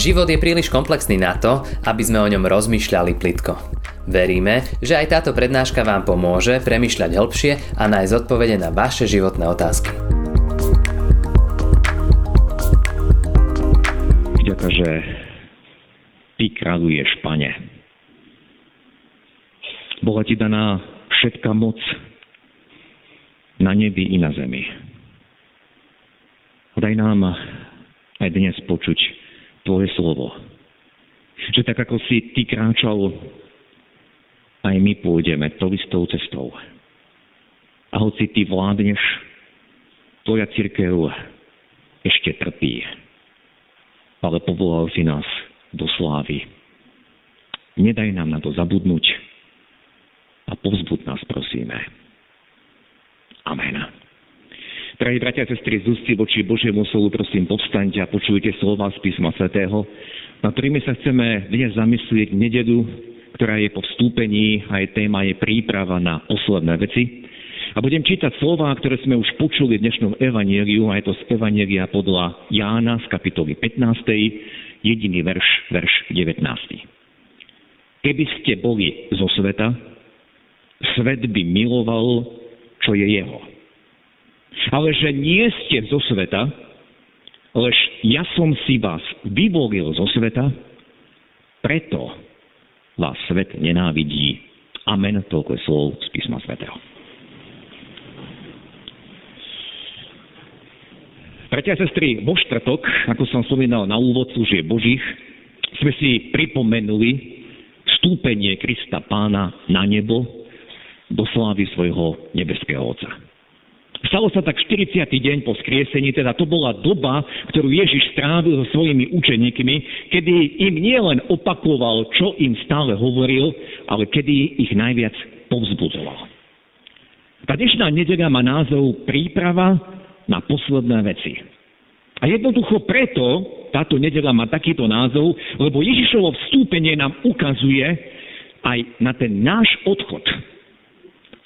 Život je príliš komplexný na to, aby sme o ňom rozmýšľali plitko. Veríme, že aj táto prednáška vám pomôže premyšľať hĺbšie a nájsť odpovede na vaše životné otázky. Vďaka, že ty kráľuješ, pane. Bola ti daná všetká moc na nebi i na zemi. Daj nám aj dnes počuť Tvoje slovo. Že tak ako si Ty kráčal, aj my pôjdeme tou istou cestou. A hoci Ty vládneš, Tvoja církev ešte trpí. Ale povolal si nás do slávy. Nedaj nám na to zabudnúť a povzbud nás prosíme. Amen. Drahí bratia a sestry, z ústy voči Božiemu slovu, prosím, povstaňte a počujte slova z písma svätého, na ktorými sa chceme dnes zamyslieť nededu, ktorá je po vstúpení a jej téma je príprava na posledné veci. A budem čítať slova, ktoré sme už počuli v dnešnom evanieliu, a je to z evanielia podľa Jána z kapitoly 15. jediný verš, verš 19. Keby ste boli zo sveta, svet by miloval, čo je jeho ale že nie ste zo sveta, lež ja som si vás vyvolil zo sveta, preto vás svet nenávidí. Amen, toľko je slov z písma svätého. Bratia a sestry, vo štvrtok, ako som spomínal na úvod služie Božích, sme si pripomenuli vstúpenie Krista Pána na nebo do slávy svojho nebeského Otca. Stalo sa tak 40. deň po skriesení, teda to bola doba, ktorú Ježiš strávil so svojimi učeníkmi, kedy im nielen opakoval, čo im stále hovoril, ale kedy ich najviac povzbudzoval. Tá dnešná nedeľa má názov Príprava na posledné veci. A jednoducho preto táto nedeľa má takýto názov, lebo Ježišovo vstúpenie nám ukazuje aj na ten náš odchod.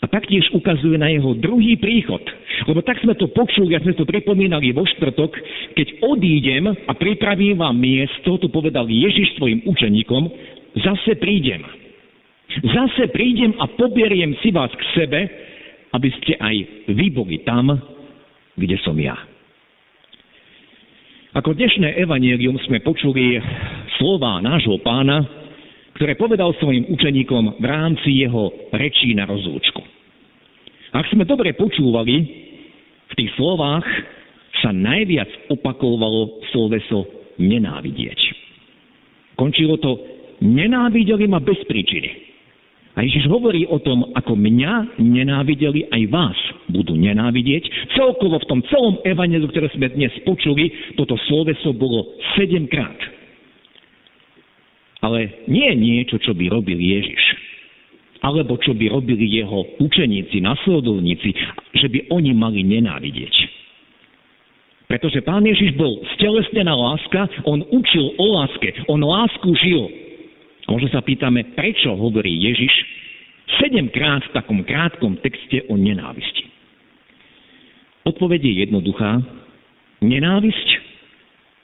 A taktiež ukazuje na jeho druhý príchod. Lebo tak sme to počuli, ak sme to pripomínali vo štvrtok, keď odídem a pripravím vám miesto, to povedal Ježiš svojim učeníkom, zase prídem. Zase prídem a poberiem si vás k sebe, aby ste aj vy boli tam, kde som ja. Ako dnešné evanelium sme počuli slova nášho pána, ktoré povedal svojim učeníkom v rámci jeho rečí na rozlúčku. Ak sme dobre počúvali, v tých slovách sa najviac opakovalo sloveso nenávidieť. Končilo to, nenávideli ma bez príčiny. A Ježiš hovorí o tom, ako mňa nenávideli, aj vás budú nenávidieť. Celkovo v tom celom evaneliu, ktoré sme dnes počuli, toto sloveso bolo sedemkrát. Ale nie niečo, čo by robil Ježiš alebo čo by robili jeho učeníci, nasledovníci, že by oni mali nenávidieť. Pretože Pán Ježiš bol stelesnená láska, on učil o láske, on lásku žil. A možno sa pýtame, prečo hovorí Ježiš sedemkrát v takom krátkom texte o nenávisti. Odpoveď je jednoduchá. Nenávisť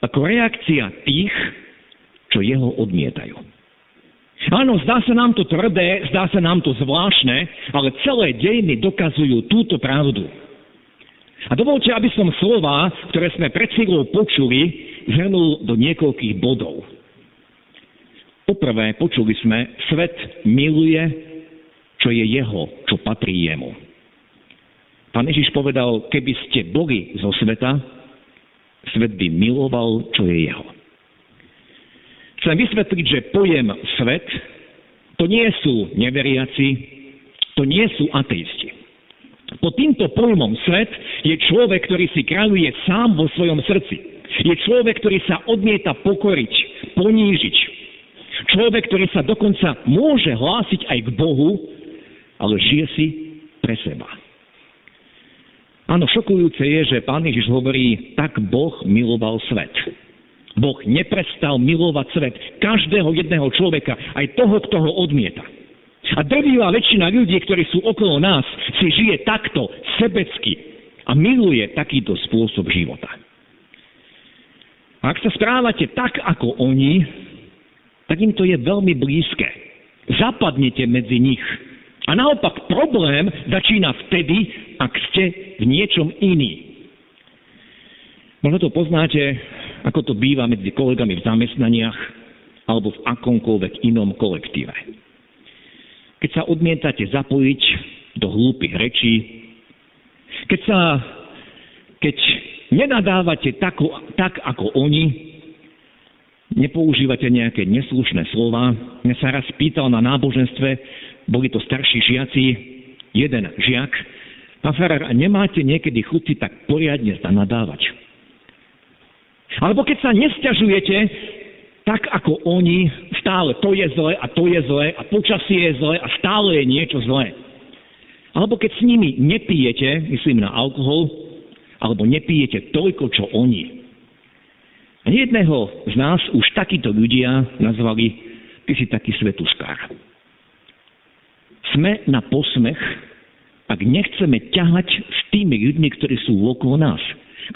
ako reakcia tých, čo jeho odmietajú. Áno, zdá sa nám to tvrdé, zdá sa nám to zvláštne, ale celé dejiny dokazujú túto pravdu. A dovolte, aby som slova, ktoré sme pred chvíľou počuli, zhrnul do niekoľkých bodov. Poprvé, počuli sme, svet miluje, čo je jeho, čo patrí jemu. Pán Ježiš povedal, keby ste boli zo sveta, svet by miloval, čo je jeho. Chcem vysvetliť, že pojem svet to nie sú neveriaci, to nie sú ateisti. Pod týmto pojmom svet je človek, ktorý si kráľuje sám vo svojom srdci. Je človek, ktorý sa odmieta pokoriť, ponížiť. Človek, ktorý sa dokonca môže hlásiť aj k Bohu, ale žije si pre seba. Áno, šokujúce je, že pán Ježiš hovorí, tak Boh miloval svet. Boh neprestal milovať svet, každého jedného človeka, aj toho, kto ho odmieta. A drvivá väčšina ľudí, ktorí sú okolo nás, si žije takto, sebecky a miluje takýto spôsob života. A ak sa správate tak ako oni, tak im to je veľmi blízke. Zapadnete medzi nich. A naopak problém začína vtedy, ak ste v niečom iný. Možno to poznáte, ako to býva medzi kolegami v zamestnaniach alebo v akomkoľvek inom kolektíve. Keď sa odmietate zapojiť do hlúpych rečí, keď sa, keď nenadávate tak, tak ako oni, nepoužívate nejaké neslušné slova. Mňa sa raz pýtal na náboženstve, boli to starší žiaci, jeden žiak, pán Farar, a nemáte niekedy chuci tak poriadne zanadávať? Alebo keď sa nestiažujete, tak ako oni, stále to je zle a to je zle a počasie je zle a stále je niečo zlé. Alebo keď s nimi nepijete, myslím na alkohol, alebo nepijete toľko, čo oni. A jedného z nás už takíto ľudia nazvali, ty si taký svetuskár. Sme na posmech, ak nechceme ťahať s tými ľuďmi, ktorí sú okolo nás.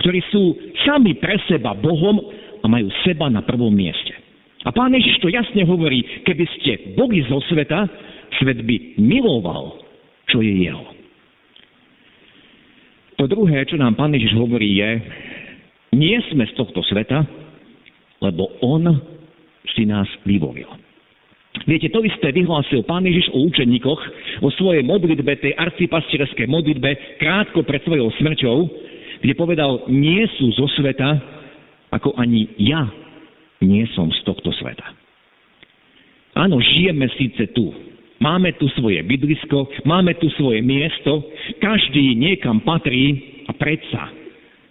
Ktorí sú sami pre seba Bohom a majú seba na prvom mieste. A pán Ježiš to jasne hovorí, keby ste boli zo sveta, svet by miloval, čo je jeho. To druhé, čo nám pán Ježiš hovorí, je, nie sme z tohto sveta, lebo on si nás vyvolil. Viete, to isté vyhlásil pán Ježiš o učeníkoch vo svojej modlitbe, tej arcipastierskej modlitbe, krátko pred svojou smrťou, kde povedal, nie sú zo sveta, ako ani ja nie som z tohto sveta. Áno, žijeme síce tu, máme tu svoje bydlisko, máme tu svoje miesto, každý niekam patrí a predsa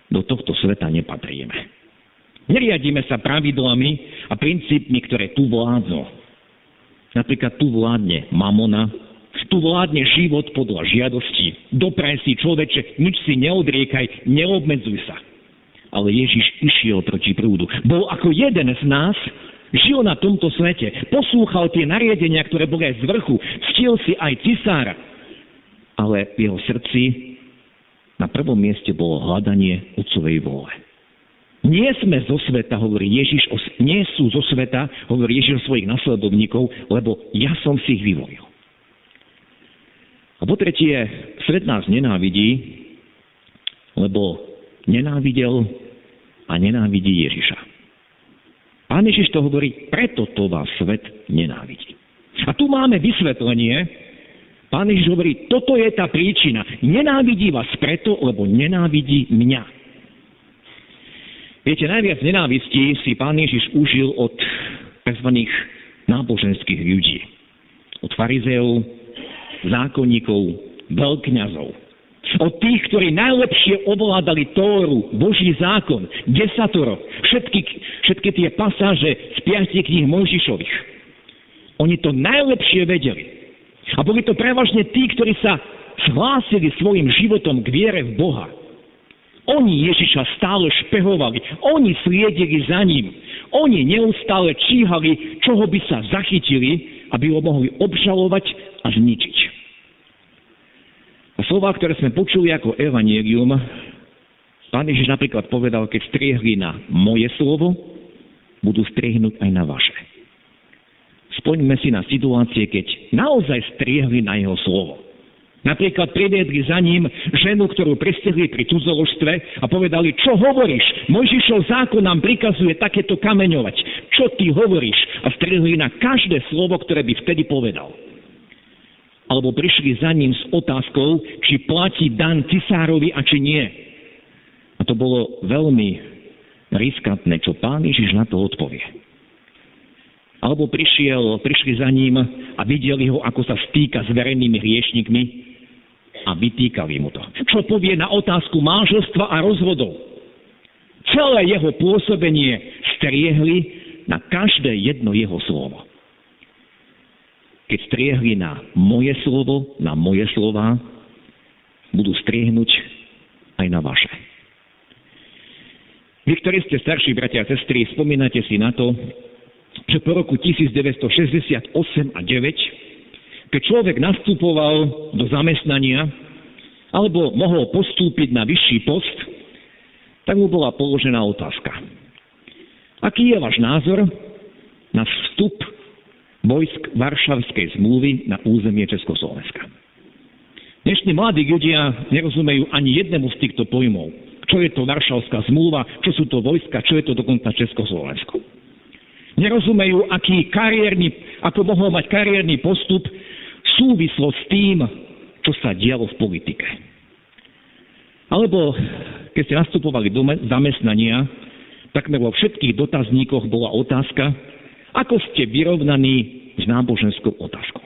do tohto sveta nepatríme. Neriadíme sa pravidlami a princípmi, ktoré tu vládzą. Napríklad tu vládne mamona, tu vládne život podľa žiadosti. Dopraj si človeče, nič si neodriekaj, neobmedzuj sa. Ale Ježiš išiel proti prúdu. Bol ako jeden z nás, žil na tomto svete, poslúchal tie nariadenia, ktoré boli aj z vrchu, ctil si aj cisára. Ale v jeho srdci na prvom mieste bolo hľadanie otcovej vôle. Nie sme zo sveta, hovorí Ježiš, nie sú zo sveta, hovorí Ježiš o svojich nasledovníkov, lebo ja som si ich vyvolil. A po tretie, svet nás nenávidí, lebo nenávidel a nenávidí Ježiša. Pán Ježiš to hovorí, preto to vás svet nenávidí. A tu máme vysvetlenie. Pán Ježiš hovorí, toto je tá príčina. Nenávidí vás preto, lebo nenávidí mňa. Viete, najviac nenávistí si pán Ježiš užil od tzv. náboženských ľudí. Od farizeov, zákonníkov, veľkňazov. Od tých, ktorí najlepšie ovládali Tóru, Boží zákon, desatoro, všetky, všetky tie pasáže z piatich kníh Mojžišových. Oni to najlepšie vedeli. A boli to prevažne tí, ktorí sa zhlásili svojim životom k viere v Boha oni Ježiša stále špehovali, oni sliedili za ním, oni neustále číhali, čoho by sa zachytili, aby ho mohli obžalovať a zničiť. Slova, ktoré sme počuli ako evanielium, pán Ježiš napríklad povedal, keď striehli na moje slovo, budú striehnúť aj na vaše. Spoňme si na situácie, keď naozaj striehli na jeho slovo. Napríklad priviedli za ním ženu, ktorú pristihli pri cudzoložstve a povedali, čo hovoríš? Mojžišov zákon nám prikazuje takéto kameňovať. Čo ty hovoríš? A strihli na každé slovo, ktoré by vtedy povedal. Alebo prišli za ním s otázkou, či platí dan cisárovi a či nie. A to bolo veľmi riskantné, čo pán Ježiš na to odpovie. Alebo prišiel, prišli za ním a videli ho, ako sa stýka s verejnými hriešnikmi a vytýkali mu to. Čo povie na otázku manželstva a rozvodov. Celé jeho pôsobenie striehli na každé jedno jeho slovo. Keď striehli na moje slovo, na moje slova, budú striehnúť aj na vaše. Vy, ktorí ste starší bratia a sestry, spomínate si na to, že po roku 1968 a 9 keď človek nastupoval do zamestnania alebo mohol postúpiť na vyšší post, tak mu bola položená otázka. Aký je váš názor na vstup vojsk Varšavskej zmluvy na územie Československa? Dnešní mladí ľudia nerozumejú ani jednému z týchto pojmov. Čo je to Varšavská zmluva, čo sú to vojska, čo je to dokonca Československo. Nerozumejú, aký kariérny, ako mohol mať kariérny postup súvislo s tým, čo sa dialo v politike. Alebo keď ste nastupovali do zamestnania, takmer vo všetkých dotazníkoch bola otázka, ako ste vyrovnaní s náboženskou otázkou.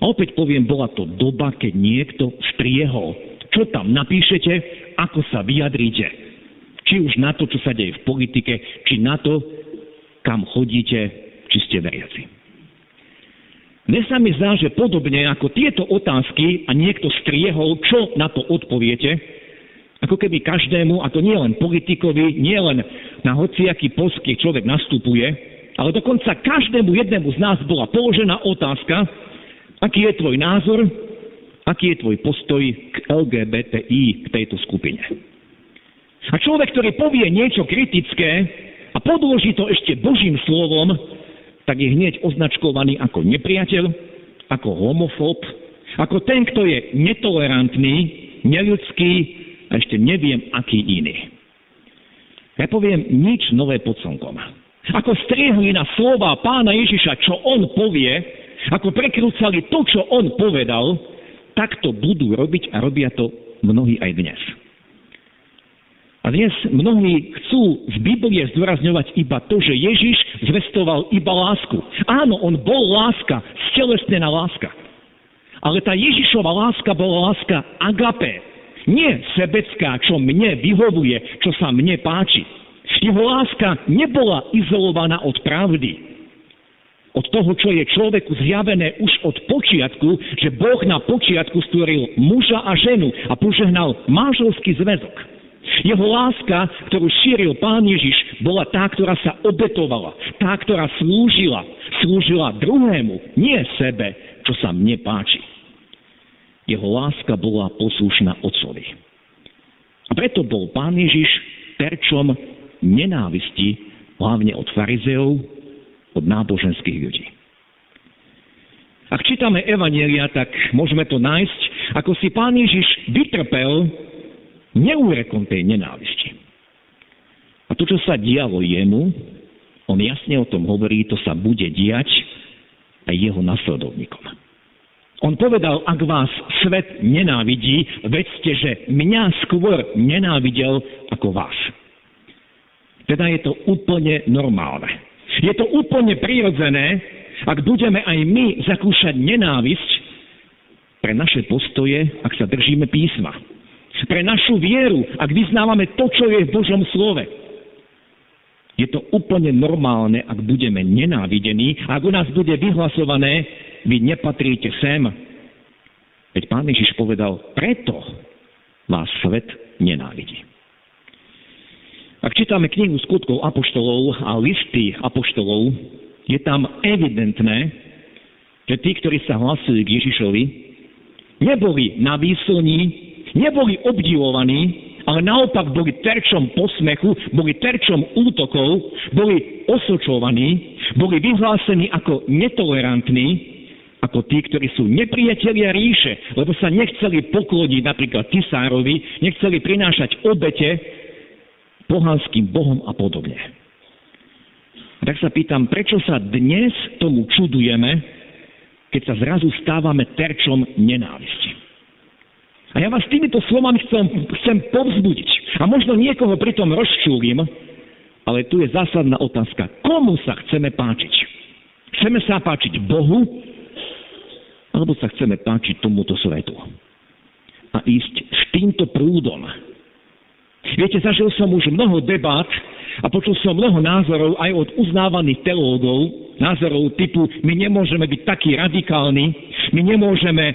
A opäť poviem, bola to doba, keď niekto striehol, čo tam napíšete, ako sa vyjadríte. Či už na to, čo sa deje v politike, či na to, kam chodíte, či ste veriaci. Mne sa mi zdá, že podobne ako tieto otázky a niekto striehol, čo na to odpoviete, ako keby každému, a to nie len politikovi, nie len na hociaký post, človek nastupuje, ale dokonca každému jednému z nás bola položená otázka, Aký je tvoj názor? Aký je tvoj postoj k LGBTI, k tejto skupine? A človek, ktorý povie niečo kritické a podloží to ešte Božím slovom, tak je hneď označkovaný ako nepriateľ, ako homofób, ako ten, kto je netolerantný, neľudský a ešte neviem, aký iný. Ja poviem nič nové pod slnkom. Ako striehli na slova pána Ježiša, čo on povie, ako prekrúcali to, čo on povedal, tak to budú robiť a robia to mnohí aj dnes. A dnes mnohí chcú z Biblie zdôrazňovať iba to, že Ježiš zvestoval iba lásku. Áno, on bol láska, stelesnená láska. Ale tá Ježišova láska bola láska agape. Nie sebecká, čo mne vyhovuje, čo sa mne páči. Jeho láska nebola izolovaná od pravdy od toho, čo je človeku zjavené už od počiatku, že Boh na počiatku stvoril muža a ženu a požehnal manželský zväzok. Jeho láska, ktorú šíril Pán Ježiš, bola tá, ktorá sa obetovala, tá, ktorá slúžila, slúžila druhému, nie sebe, čo sa mne páči. Jeho láska bola poslušná Otcovi. A preto bol Pán Ježiš terčom nenávisti, hlavne od farizeov, od náboženských ľudí. Ak čítame Evanielia, tak môžeme to nájsť, ako si pán Ježiš vytrpel neúrekom tej nenávisti. A to, čo sa dialo jemu, on jasne o tom hovorí, to sa bude diať aj jeho nasledovníkom. On povedal, ak vás svet nenávidí, vedzte, že mňa skôr nenávidel ako vás. Teda je to úplne normálne. Je to úplne prirodzené, ak budeme aj my zakúšať nenávisť pre naše postoje, ak sa držíme písma. Pre našu vieru, ak vyznávame to, čo je v Božom slove. Je to úplne normálne, ak budeme nenávidení ak u nás bude vyhlasované, vy nepatríte sem. Veď pán Ježiš povedal, preto vás svet nenávidí. Ak čítame knihu skutkov apoštolov a listy apoštolov, je tam evidentné, že tí, ktorí sa hlasili k Ježišovi, neboli na výslní, neboli obdivovaní, ale naopak boli terčom posmechu, boli terčom útokov, boli osočovaní, boli vyhlásení ako netolerantní, ako tí, ktorí sú nepriatelia ríše, lebo sa nechceli pokloniť napríklad Tisárovi, nechceli prinášať obete, pohanským bohom a podobne. Tak sa pýtam, prečo sa dnes tomu čudujeme, keď sa zrazu stávame terčom nenávisti. A ja vás týmito slovami chcem, chcem povzbudiť. A možno niekoho pritom rozčúlim, ale tu je zásadná otázka. Komu sa chceme páčiť? Chceme sa páčiť Bohu, alebo sa chceme páčiť tomuto svetu? A ísť s týmto prúdom, Viete, zažil som už mnoho debát a počul som mnoho názorov aj od uznávaných teológov, názorov typu my nemôžeme byť takí radikálni, my nemôžeme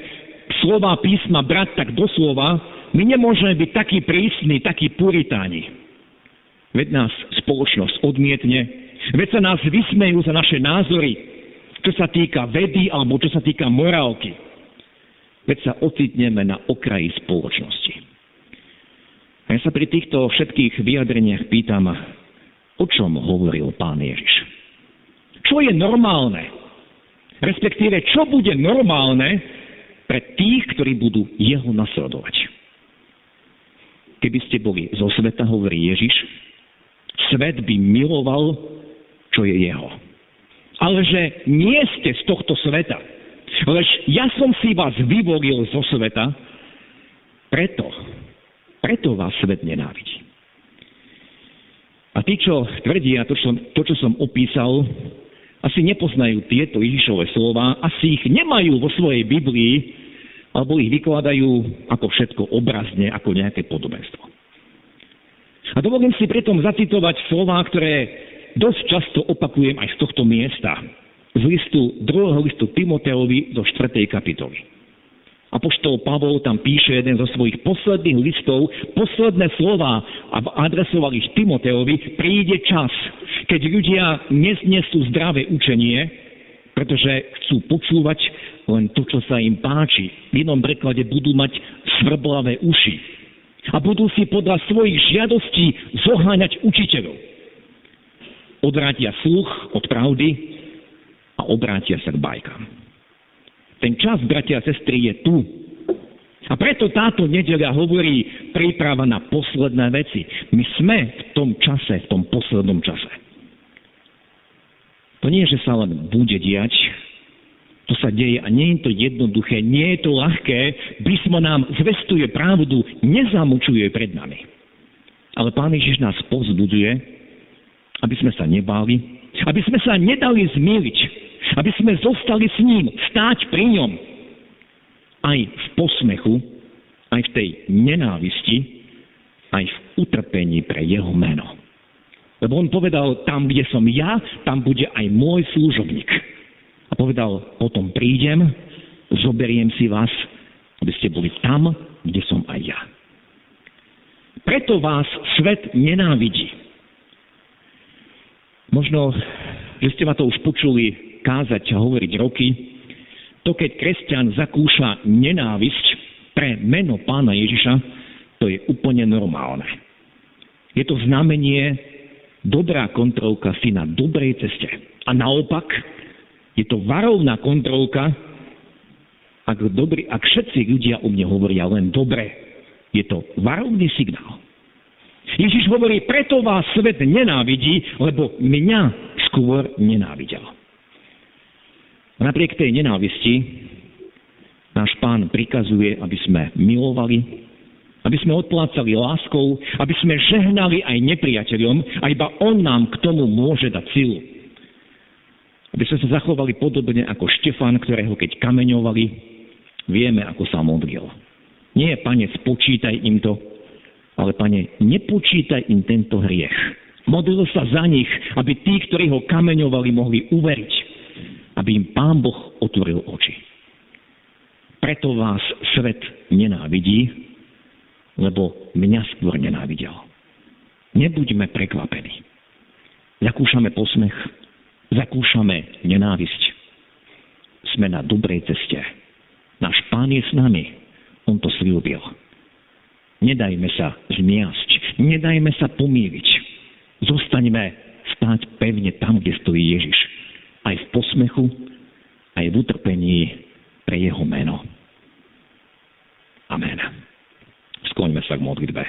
slova písma brať tak doslova, my nemôžeme byť takí prísni, takí puritáni. Veď nás spoločnosť odmietne, veď sa nás vysmejú za naše názory, čo sa týka vedy alebo čo sa týka morálky. Veď sa ocitneme na okraji spoločnosti. A ja sa pri týchto všetkých vyjadreniach pýtam, O čom hovoril pán Ježiš? Čo je normálne? Respektíve, čo bude normálne pre tých, ktorí budú jeho nasledovať? Keby ste boli zo sveta, hovorí Ježiš, svet by miloval, čo je jeho. Ale že nie ste z tohto sveta. Lež ja som si vás vyvolil zo sveta, preto, preto vás svet nenávidí. A tí, čo tvrdia to, čo, to, čo som opísal, asi nepoznajú tieto Ježišové slova, asi ich nemajú vo svojej Biblii, alebo ich vykladajú ako všetko obrazne, ako nejaké podobenstvo. A dovolím si pritom zacitovať slova, ktoré dosť často opakujem aj z tohto miesta, z listu, druhého listu Timoteovi do 4. kapitoly. Apoštol Pavol tam píše jeden zo svojich posledných listov, posledné slova a adresoval ich Timoteovi, príde čas, keď ľudia neznesú zdravé učenie, pretože chcú počúvať len to, čo sa im páči. V inom preklade budú mať svrblavé uši. A budú si podľa svojich žiadostí zoháňať učiteľov. Odvrátia sluch od pravdy a obrátia sa k bajkám. Ten čas, bratia a sestry, je tu. A preto táto nedeľa hovorí príprava na posledné veci. My sme v tom čase, v tom poslednom čase. To nie, že sa len bude diať, to sa deje a nie je to jednoduché, nie je to ľahké. Písmo nám zvestuje pravdu, nezamučuje pred nami. Ale Pán Ježiš nás povzbudzuje, aby sme sa nebáli, aby sme sa nedali zmiliť, aby sme zostali s ním, stáť pri ňom. Aj v posmechu, aj v tej nenávisti, aj v utrpení pre jeho meno. Lebo on povedal, tam, kde som ja, tam bude aj môj služobník. A povedal, potom prídem, zoberiem si vás, aby ste boli tam, kde som aj ja. Preto vás svet nenávidí. Možno, že ste ma to už počuli kázať a hovoriť roky, to keď kresťan zakúša nenávisť pre meno pána Ježiša, to je úplne normálne. Je to znamenie dobrá kontrolka si na dobrej ceste. A naopak, je to varovná kontrolka, ak, dobrý, ak všetci ľudia o mne hovoria len dobre, je to varovný signál. Ježiš hovorí, preto vás svet nenávidí, lebo mňa skôr nenávidel. Napriek tej nenávisti náš pán prikazuje, aby sme milovali, aby sme odplácali láskou, aby sme žehnali aj nepriateľom a iba on nám k tomu môže dať silu. Aby sme sa zachovali podobne ako Štefan, ktorého keď kameňovali, vieme, ako sa modlil. Nie, pane, spočítaj im to, ale pane, nepočítaj im tento hriech. Modlil sa za nich, aby tí, ktorí ho kameňovali, mohli uveriť aby im Pán Boh otvoril oči. Preto vás svet nenávidí, lebo mňa skôr nenávidel. Nebuďme prekvapení. Zakúšame posmech, zakúšame nenávisť. Sme na dobrej ceste. Náš Pán je s nami. On to slúbil. Nedajme sa zmiasť, nedajme sa pomýliť. Zostaňme stáť pevne tam, kde stojí Ježiš aj v posmechu, aj v utrpení pre jeho meno. Amen. Skloňme sa k modlitbe.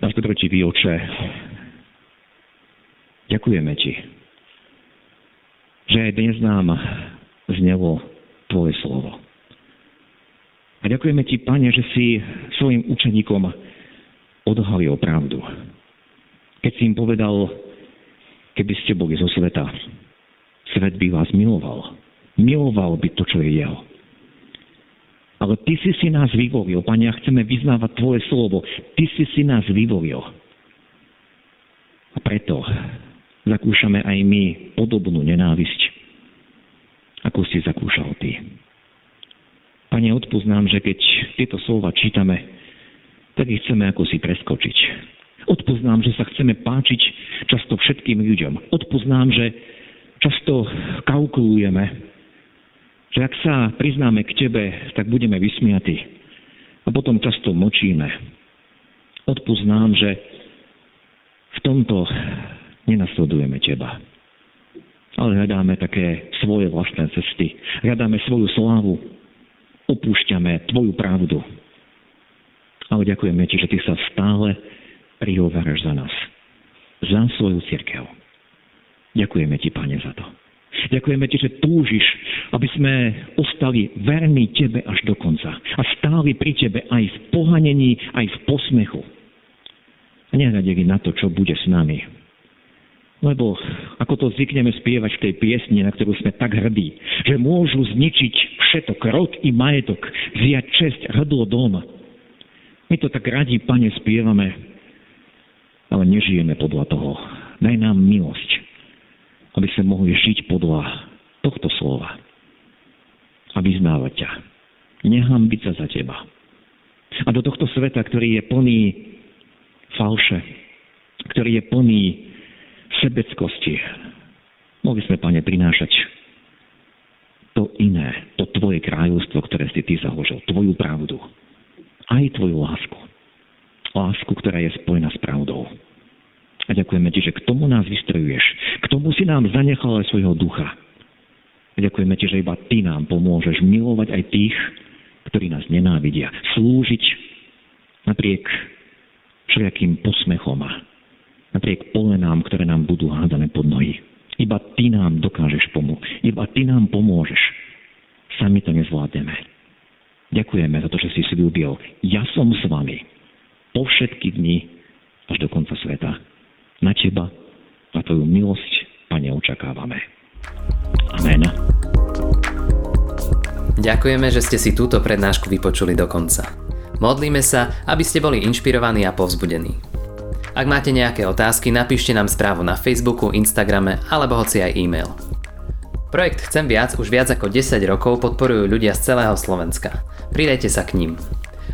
Náš dobrotivý oče, ďakujeme ti, že aj dnes nám znelo tvoje slovo. A ďakujeme ti, Pane, že si svojim učeníkom odhalil pravdu. Keď si im povedal, keby ste boli zo sveta. Svet by vás miloval. Miloval by to, čo je jeho. Ale ty si si nás vyvolil, Pane, a chceme vyznávať Tvoje slovo. Ty si si nás vyvolil. A preto zakúšame aj my podobnú nenávisť, ako si zakúšal Ty. Pane, odpoznám, že keď tieto slova čítame, tak ich chceme ako si preskočiť Odpoznám, že sa chceme páčiť často všetkým ľuďom. Odpoznám, že často kalkulujeme, že ak sa priznáme k Tebe, tak budeme vysmiatí. A potom často močíme. Odpoznám, že v tomto nenasledujeme Teba. Ale hľadáme také svoje vlastné cesty. Hľadáme svoju slávu. Opúšťame Tvoju pravdu. Ale ďakujeme Ti, že Ty sa stále prihováraš za nás. Za svoju církev. Ďakujeme Ti, Pane, za to. Ďakujeme Ti, že túžiš, aby sme ostali verní Tebe až do konca. A stáli pri Tebe aj v pohanení, aj v posmechu. A nehľadeli na to, čo bude s nami. Lebo ako to zvykneme spievať v tej piesni, na ktorú sme tak hrdí, že môžu zničiť všetok, rod i majetok, vziať česť, hrdlo doma. My to tak radi, pane, spievame, ale nežijeme podľa toho. Daj nám milosť, aby sme mohli žiť podľa tohto slova a vyznávať ťa. Nehambiť sa za teba. A do tohto sveta, ktorý je plný falše, ktorý je plný sebeckosti, mohli sme, Pane, prinášať to iné, to Tvoje kráľovstvo, ktoré si Ty založil, Tvoju pravdu, aj Tvoju lásku. Lásku, ktorá je spojená s pravdou. A ďakujeme Ti, že k tomu nás vystrojuješ. K tomu si nám zanechal aj svojho ducha. A ďakujeme Ti, že iba Ty nám pomôžeš milovať aj tých, ktorí nás nenávidia. Slúžiť napriek všelijakým posmechom a napriek polenám, ktoré nám budú hádané pod nohy. Iba Ty nám dokážeš pomôcť. Iba Ty nám pomôžeš. Sami to nezvládneme. Ďakujeme za to, že si slúbil. Ja som s vami po všetky dni až do konca sveta na Teba a Tvoju milosť, Pane, očakávame. Amen. Ďakujeme, že ste si túto prednášku vypočuli do konca. Modlíme sa, aby ste boli inšpirovaní a povzbudení. Ak máte nejaké otázky, napíšte nám správu na Facebooku, Instagrame alebo hoci aj e-mail. Projekt Chcem viac už viac ako 10 rokov podporujú ľudia z celého Slovenska. Pridajte sa k ním.